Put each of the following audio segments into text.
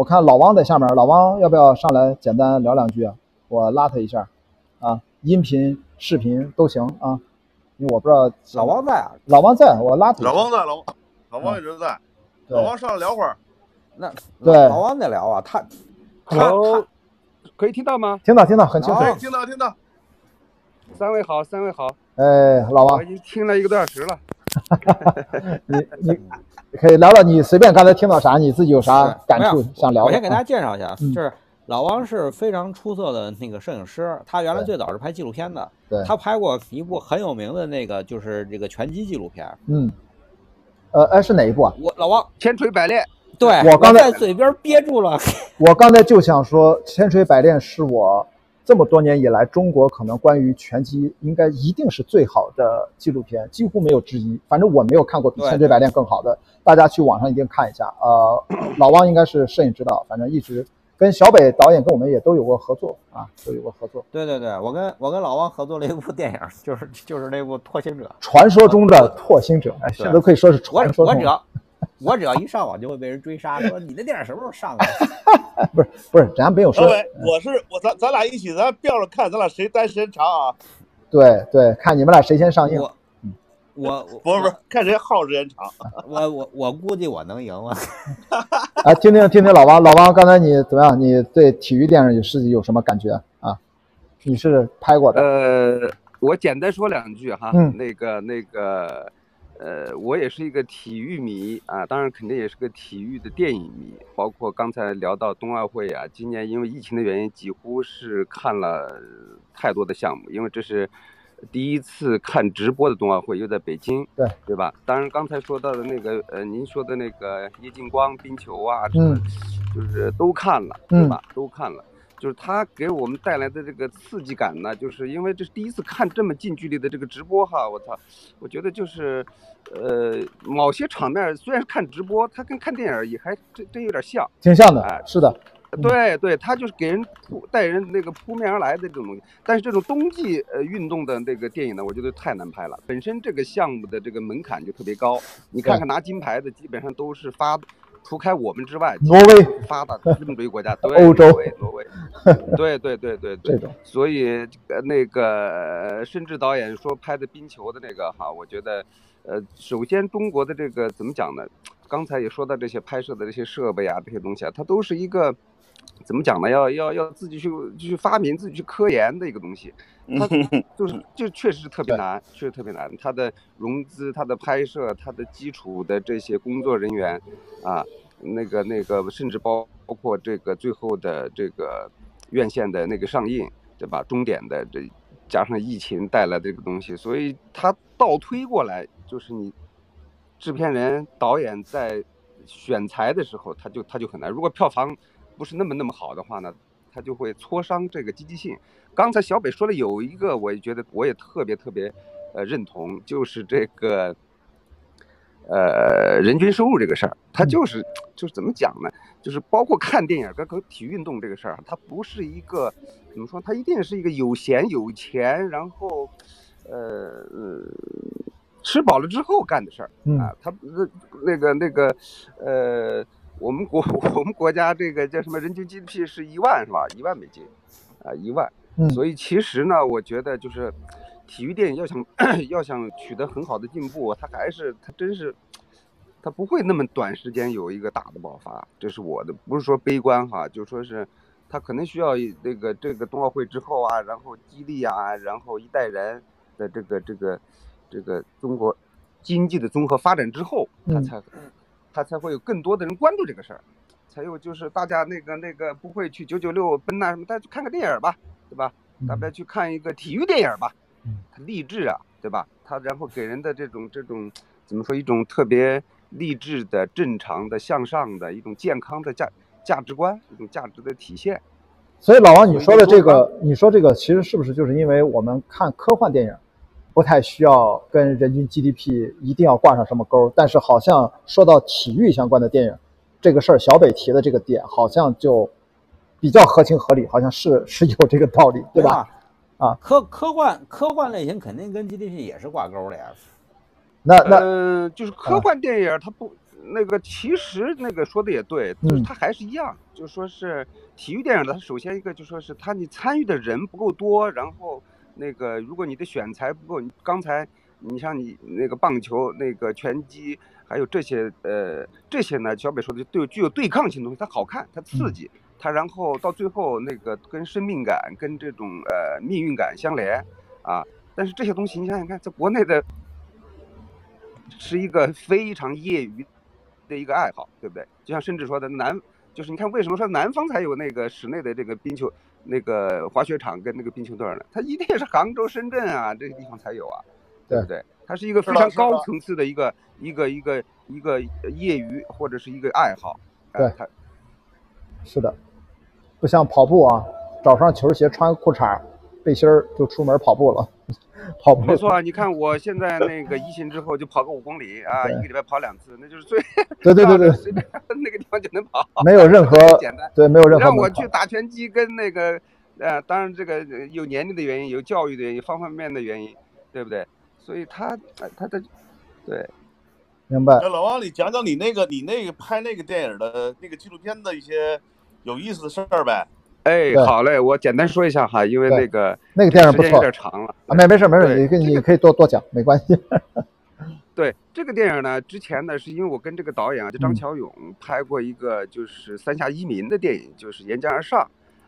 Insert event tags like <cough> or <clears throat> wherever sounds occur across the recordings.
我看老王在下面，老王要不要上来简单聊两句啊？我拉他一下，啊，音频、视频都行啊，因为我不知道老王在啊，老王在，我拉他。老王在，老王，老王一直在。老王上来聊会儿。那对老王在聊啊，他他，Hello，他可以听到吗？听到听到很清楚。好听到听到。三位好，三位好。哎，老王我已，经听了一个多小时了。<laughs> 你你可以聊聊你随便刚才听到啥，你自己有啥感触想聊的？我先给大家啊介绍一下，嗯就是老王是非常出色的那个摄影师，他原来最早是拍纪录片的，对，他拍过一部很有名的那个就是这个拳击纪录片。嗯，呃，哎，是哪一部啊？我老王千锤百炼，对我刚才在嘴边憋住了，<laughs> 我刚才就想说，《千锤百炼》是我这么多年以来中国可能关于拳击应该一定是最好的纪录片，几乎没有之一。反正我没有看过比《千锤百炼》更好的，大家去网上一定看一下。呃，老汪应该是摄影指导，反正一直跟小北导演跟我们也都有过合作啊，都有过合作。对对对，我跟我跟老汪合作了一部电影，就是就是那部《拓星者》。传说中的拓星者，哎，现在都可以说是传说中的。我只要我只要一上网就会被人追杀，<laughs> 说你那电影什么时候上啊？<laughs> 不是不是，人家没有说我是我咱咱俩一起，咱吊着看，咱俩谁待时间长啊？对对，看你们俩谁先上映。我我我不是不是，看谁耗时间长。<laughs> 我我我估计我能赢啊！啊，听听听听老王，老王，刚才你怎么样？你对体育电影有是有什么感觉啊？你是拍过的，呃，我简单说两句哈。嗯那个那个，呃，我也是一个体育迷啊，当然肯定也是个体育的电影迷。包括刚才聊到冬奥会啊，今年因为疫情的原因，几乎是看了太多的项目，因为这是第一次看直播的冬奥会，又在北京，对对吧？当然刚才说到的那个呃，您说的那个叶劲光冰球啊，嗯，就是都看了，嗯对吧？都看了。就是它给我们带来的这个刺激感呢，就是因为这是第一次看这么近距离的这个直播哈，我操，我觉得就是，呃，某些场面虽然是看直播，它跟看电影也还真真有点像，挺像的哎，是的，嗯对对，它就是给人扑带人那个扑面而来的这种东西。但是这种冬季呃运动的那个电影呢，我觉得太难拍了，本身这个项目的这个门槛就特别高，你看看拿金牌的基本上都是发。除开我们之外，挪威发达资本主义国家，<laughs> 对欧洲挪威，挪威，对对对对对，<laughs> 这种，所以呃那个呃甚至导演说拍的冰球的那个哈，我觉得，呃，首先中国的这个怎么讲呢？刚才也说到这些拍摄的这些设备啊，这些东西啊，它都是一个怎么讲呢？要要要自己去去发明、自己去科研的一个东西。<laughs> 它就是就确实是特别难，确实特别难。它的融资、它的拍摄、它的基础的这些工作人员，啊，那个那个，甚至包包括这个最后的这个院线的那个上映，对吧？终点的这加上疫情带来的这个东西，所以它倒推过来，就是你制片人、导演在选材的时候，他就他就很难。如果票房不是那么那么好的话呢，他就会挫伤这个积极性。刚才小北说了有一个，我也觉得我也特别特别呃认同，就是这个呃人均收入这个事儿，它就是就是怎么讲呢？就是包括看电影跟跟体育运动这个事儿，它不是一个怎么说？它一定是一个有闲有钱，然后呃呃吃饱了之后干的事儿嗯啊。他那那个那个呃，我们国 <laughs> 我们国家这个叫什么人均 GDP 是一万是吧？一万美金啊，一万。嗯所以其实呢，我觉得就是体育电影要想 <clears throat> 要想取得很好的进步，它还是它真是它不会那么短时间有一个大的爆发，这是我的不是说悲观哈，就说是它可能需要一那个这个冬奥会之后啊，然后激励啊，然后一代人的这个这个这个中国经济的综合发展之后，它嗯才它才会有更多的人关注这个事儿。才有就是大家那个那个不会去九九六奔呐什么，大家去看个电影吧，对吧？大家去看一个体育电影吧嗯，它励志啊，对吧？他然后给人的这种这种怎么说一种特别励志的、正常的、向上的一种健康的价价值观，一种价值的体现。所以老王，你说的这个，你说这个其实是不是就是因为我们看科幻电影，不太需要跟人均 GDP 一定要挂上什么钩，但是好像说到体育相关的电影，这个事儿，小北提的这个点好像就比较合情合理，好像是是有这个道理，对吧？？啊，科科幻科幻类型肯定跟 GDP 也是挂钩的呀。那那呃，就是科幻电影，它不那个其实那个说的也对，就是嗯它还是一样，就说是体育电影的，它首先一个就说是它你参与的人不够多，然后那个如果你的选材不够，你刚才你像你那个棒球、那个拳击，还有这些呃这些呢，小北说的对具有对抗性的东西，它好看，它刺激，它然后到最后那个跟生命感、跟这种呃命运感相连啊。但是这些东西你想想看，在国内的是一个非常业余的一个爱好，对不对？就像甚至说的南，就是你看为什么说南方才有那个室内的这个冰球那个滑雪场跟那个冰球队呢？它一定是杭州、深圳啊这个地方才有啊，对不对？它是一个非常高层次的一个一个一个一个业余或者是一个爱好。哎对它是的，不像跑步啊，找双球鞋，穿个裤衩、背心儿就出门跑步了，<laughs> 跑步没错啊，<laughs> 你看我现在那个疫情之后就跑个五公里啊，一个礼拜跑两次，那就是最对对对对，随便那个地方就能跑，没有任何简单。对，没有任何让我去打拳击跟那个，呃，当然这个呃有年龄的原因，有教育的原因，方方面面的原因，对不对？所以他，呃他的，对，明白那老王，你讲讲你那个你那个拍那个电影的那个纪录片的一些有意思的事儿呗？哎，好嘞，我简单说一下哈，因为那个那个电影不错时间有点长了。啊，没没事没事，对你可以这个你可以多多讲，没关系。<laughs> 对这个电影呢，之前呢是因为我跟这个导演啊，就张嗯乔勇拍过一个就是三峡移民的电影，就是《沿江而上》，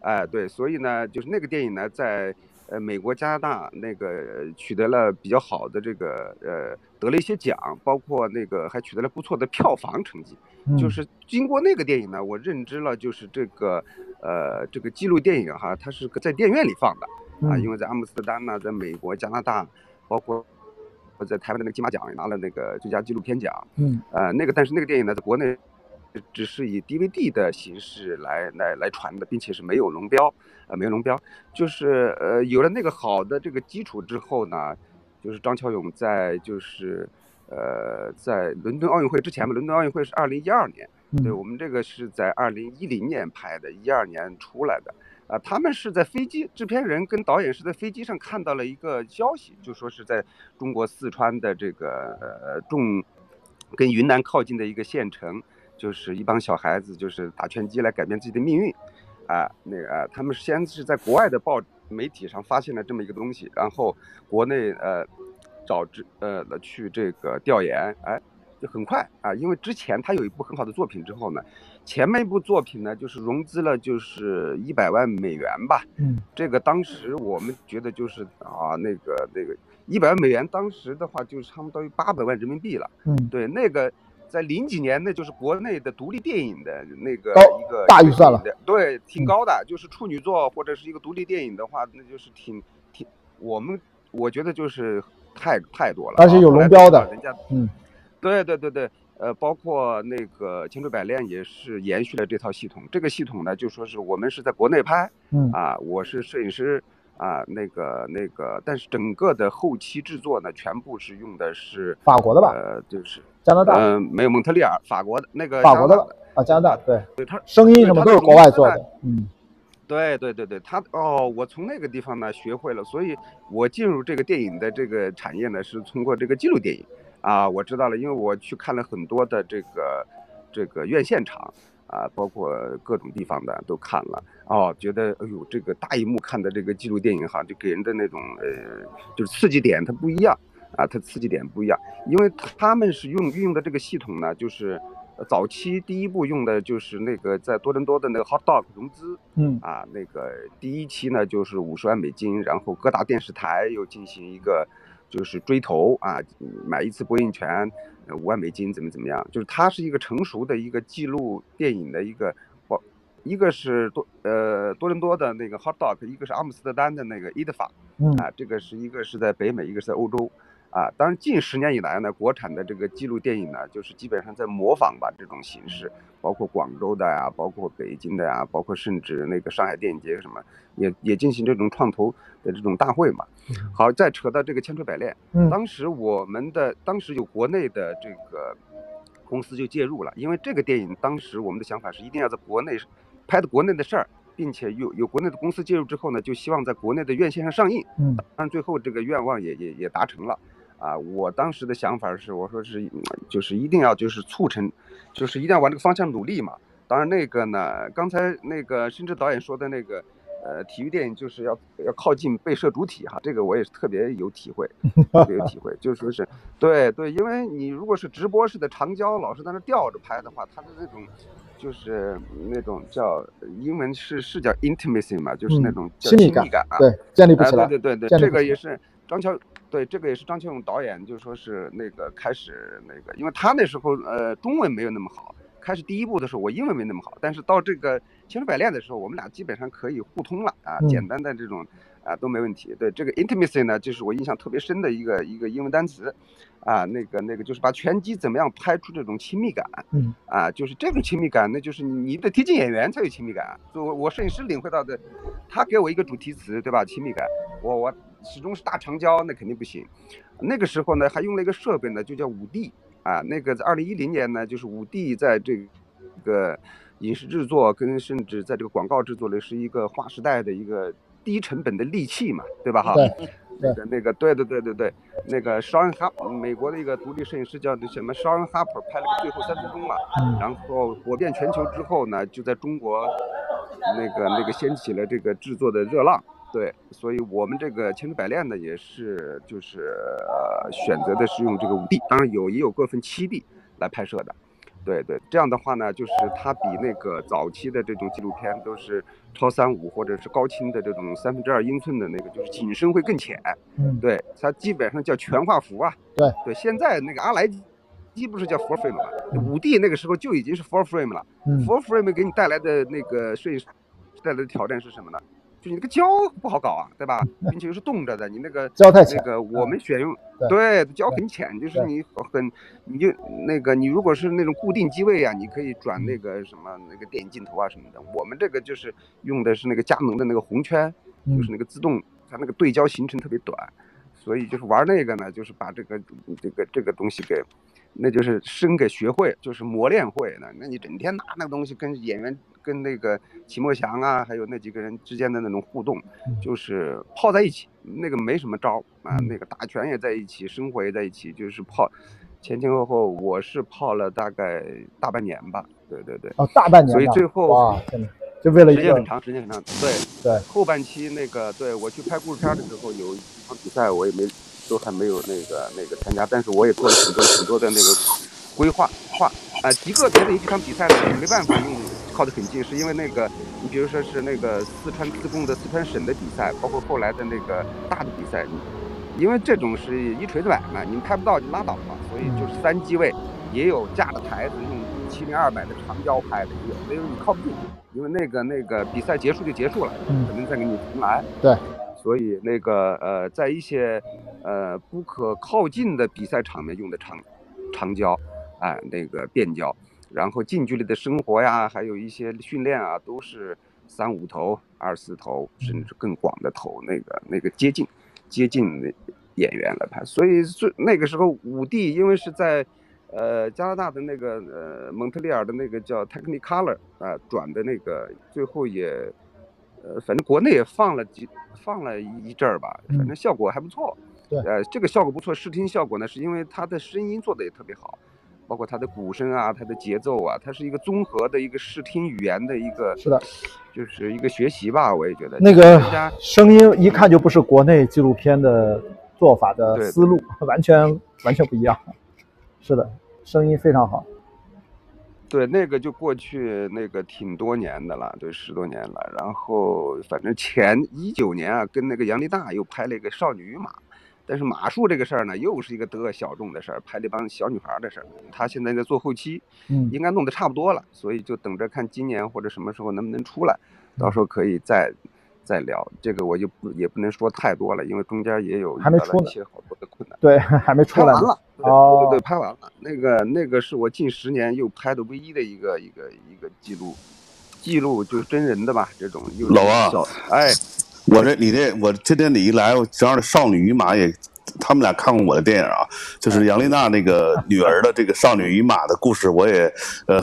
哎，对，所以呢，就是那个电影呢，在呃美国、加拿大那个呃取得了比较好的这个呃得了一些奖，包括那个还取得了不错的票房成绩。就嗯是经过那个电影呢，我认知了就是这个呃这个纪录电影哈，它是在电影院里放的。啊，因嗯为在阿姆斯特丹呢，在美国、加拿大，包括我在台湾的那个金马奖也拿了那个最佳纪录片奖。嗯呃，那个但是那个电影呢，在国内只是以 DVD 的形式来来来传的，并且是没有龙标，呃，没有龙标。就是呃有了那个好的这个基础之后呢，就是张乔勇在就是呃在伦敦奥运会之前吧，伦敦奥运会是二零一二年。对嗯我们这个是在二零一零年拍的，一二年出来的。啊，他们是在飞机，制片人跟导演是在飞机上看到了一个消息，就说是在中国四川的这个呃重跟云南靠近的一个县城，就是一帮小孩子就是打拳击来改变自己的命运，啊，那个、啊、他们先是在国外的报媒体上发现了这么一个东西，然后国内呃找这呃去这个调研，哎。就很快啊，因为之前他有一部很好的作品之后呢，前面一部作品呢就是融资了就是一百万美元吧，嗯这个当时我们觉得就是啊那个那个一百万美元，当时的话就是差不多于八百万人民币了。嗯，对，那个在零几年那就是国内的独立电影的那个一个大预算了，对，挺嗯高的。就是处女作或者是一个独立电影的话，那就是挺挺我们我觉得就是太太多了啊，而且有龙标的人家嗯对对对对，呃，包括那个《千锤百炼》也是延续了这套系统。这个系统呢，就说是我们是在国内拍嗯啊，我是摄影师啊，那个那个，但是整个的后期制作呢，全部是用的是法国的吧？呃，就是加拿大、嗯、没有蒙特利尔，法国的那个法国的？啊，加拿大对，对它声音什么都是国外做的。嗯对对对对，他哦，我从那个地方呢学会了，所以我进入这个电影的这个产业呢，是通过这个纪录电影啊，我知道了，因为我去看了很多的这个这个院线场啊，包括各种地方的都看了哦，觉得哎呦，这个大荧幕看的这个纪录电影哈，就给人的那种呃，就是刺激点它不一样啊，它刺激点不一样，因为他们是用运用的这个系统呢，就是。呃早期第一部用的就是那个在多伦多的那个 Hot Dog 融资，嗯啊，那个第一期呢就是五十万美金，然后各大电视台又进行一个就是追投啊，买一次播映权，呃五万美金怎么怎么样，就是它是一个成熟的一个记录电影的一个包，一个是多呃多伦多的那个 Hot Dog，一个是阿姆斯特丹的那个 IDFA 嗯啊，这个是一个是在北美，一个是在欧洲。啊，当然，近十年以来呢，国产的这个纪录电影呢，就是基本上在模仿吧这种形式，包括广州的呀，包括北京的呀，包括甚至那个上海电影节什么，也也进行这种创投的这种大会嘛。好，再扯到这个千锤百炼，嗯当时我们的当时有国内的这个公司就介入了，因为这个电影当时我们的想法是一定要在国内拍的国内的事儿，并且有有国内的公司介入之后呢，就希望在国内的院线上上映。嗯当然最后这个愿望也也也达成了，啊，我当时的想法是，我说是，嗯就是一定要就是促成，就是一定要往这个方向努力嘛。当然那个呢，刚才那个甚至导演说的那个，呃，体育电影就是要要靠近被摄主体哈，这个我也是特别有体会，特别有体会，就是说是，对对，因为你如果是直播式的长焦，老是在那吊着拍的话，它的那种。就是那种叫英文是是叫 intimacy 嘛，就是那嗯种叫亲密感啊，对，建立不哎起来。对对对对，这个也是张乔，对，这个也是张乔勇导演，就说是那个开始那个，因为他那时候呃中文没有那么好，开始第一部的时候我英文没那么好，但是到这个《千锤百炼》的时候，我们俩基本上可以互通了啊，嗯简单的这种啊都没问题。对这个 intimacy 呢，就是我印象特别深的一个一个英文单词。啊，那个那个就是把拳击怎么样拍出这种亲密感，嗯，啊，就是这种亲密感，那就是你你得贴近演员才有亲密感。就我我摄影师领会到的，他给我一个主题词，对吧？亲密感，我我始终是大长焦，那肯定不行。那个时候呢，还用了一个设备呢，就叫五 D 啊。那个在二零一零年呢，就是五 D 在这个影视制作跟甚至在这个广告制作里是一个划时代的一个低成本的利器嘛，对吧？哈。对那个那个，对对对对对，那个 Sharon Harper，美国的一个独立摄影师叫什么 Sharon Harper 拍了个《最后三分钟》嘛，嗯然后火遍全球之后呢，就在中国那个那个掀起了这个制作的热浪。对，所以我们这个千锤百炼呢，也是就是呃选择的是用这个五 D，当然有也有过分七 D 来拍摄的。对对，这样的话呢，就是它比那个早期的这种纪录片都是超三五或者是高清的这种三分之二英寸的那个，就是景深会更浅。嗯，对，它基本上叫全画幅啊。对对，现在那个阿莱基不是叫 full frame 吗？五 D 那个时候就已经是 full frame 了。嗯 full frame 给你带来的那个摄影师带来的挑战是什么呢？就你那个胶不好搞啊，对吧？并且又是动着的，你那个胶太浅那个我们选用对对焦很浅，就是你很你就那个你如果是那种固定机位啊，你可以转那个什么那个电影镜头啊什么的。我们这个就是用的是那个佳能的那个红圈，就是嗯那个自动，它那个对焦行程特别短，所以就是玩那个呢，就是把这个这个这个东西给，那就是生给学会，就是磨练会呢。那你整天拿那个东西跟演员、跟那个齐墨祥啊，还有那几个人之间的那种互动，就是泡在一起，那个没什么招啊，嗯。那个打拳也在一起，生活也在一起，就是泡。前前后后，我是泡了大概大半年吧，对对对，哦，大半。年所以最后哇，天哪，就为了时间很长，时间很长，对，对。后半期那个，对我去拍故事片的时候，有一场比赛我也没，都还没有那个那个参加，但是我也做了很多很多的那个规划划啊，极个别的一几场比赛呢，没办法用靠得很近，是因为那个你比如说是那个四川自贡的四川省的比赛，包括后来的那个大的比赛，因为这种是一锤子买卖，你们拍不到就拉倒了，所以就是三机位，也有架着台子用七零二百的长焦拍的，也有，没有你靠不住，因为那个那个比赛结束就结束了，嗯可能再给你重来。对，所以那个呃，在一些呃不可靠近的比赛场面用的长长焦，哎、那个变焦，然后近距离的生活呀，还有一些训练啊，都是三五头、二四头，甚至更广的头，那个那个接近接近的演员来拍。所以最那个时候五 D 因为是在呃加拿大的那个呃蒙特利尔的那个叫 Technicolor 啊、转的那个，最后也呃反正国内也放了几放了一阵儿吧，反正效果还不错。对呃，这个效果不错，视听效果呢，是因为它的声音做的也特别好，包括它的鼓声啊，它的节奏啊，它是一个综合的一个视听语言的一个，是的，就是一个学习吧，我也觉得那个声音一看就不是国内纪录片的做法的思路，完全完全不一样。是的，声音非常好。对，那个就过去那个挺多年的了，对，十多年了。然后反正前一九年啊，跟那个杨丽娜又拍了一个《少女与马》，但是马术这个事儿呢，又是一个得恶小众的事儿，拍这帮小女孩儿的事儿。她现在在做后期，嗯应该弄得差不多了，所以就等着看今年或者什么时候能不能出来，到时候可以再再聊。这个我就不也不能说太多了，因为中间也有还没出呢一些好多的困难。对，<laughs> 还没出来呢。拍完了，对哦对对，拍完了。那个那个是我近十年又拍的唯一的一个一个一个记录，记录就是真人的吧，这种又老王小哎，我这你这我今天你一来，我正好这少女与马也，他们俩看过我的电影啊，就是杨丽娜那个女儿的这个少女与马的故事，我也呃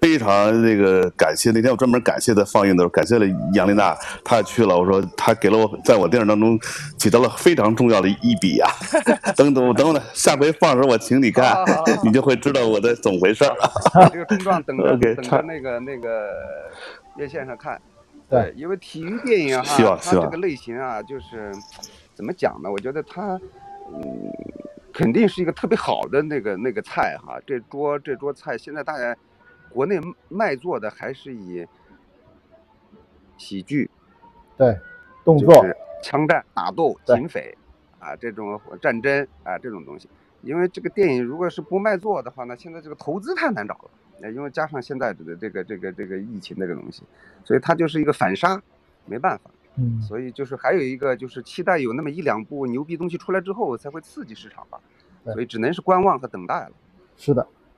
非常那个感谢，那天我专门感谢在放映的时候，感谢了杨丽娜，她去了，我说她给了我在我电影当中起到了非常重要的一笔呀、<laughs> 等等等等，下回放的时候我请你看你就会知道我的怎么回事儿。<laughs> 这个冲撞等着等着那个那个院线上看。对因为体育电影哈，它这个类型啊，就是怎么讲呢？我觉得它，嗯，肯定是一个特别好的那个那个菜哈。这桌这桌菜现在大家国内卖座的还是以喜剧、对，动就作是枪战、打斗、警匪啊这种战争啊这种东西。因为这个电影如果是不卖座的话呢，现在这个投资太难找了。呃，因为加上现在的这个这个这个疫情这个东西，所以它就是一个反杀，没办法。嗯，所以就是还有一个就是期待有那么一两部牛逼东西出来之后才会刺激市场吧，所以只能是观望和等待了。是的，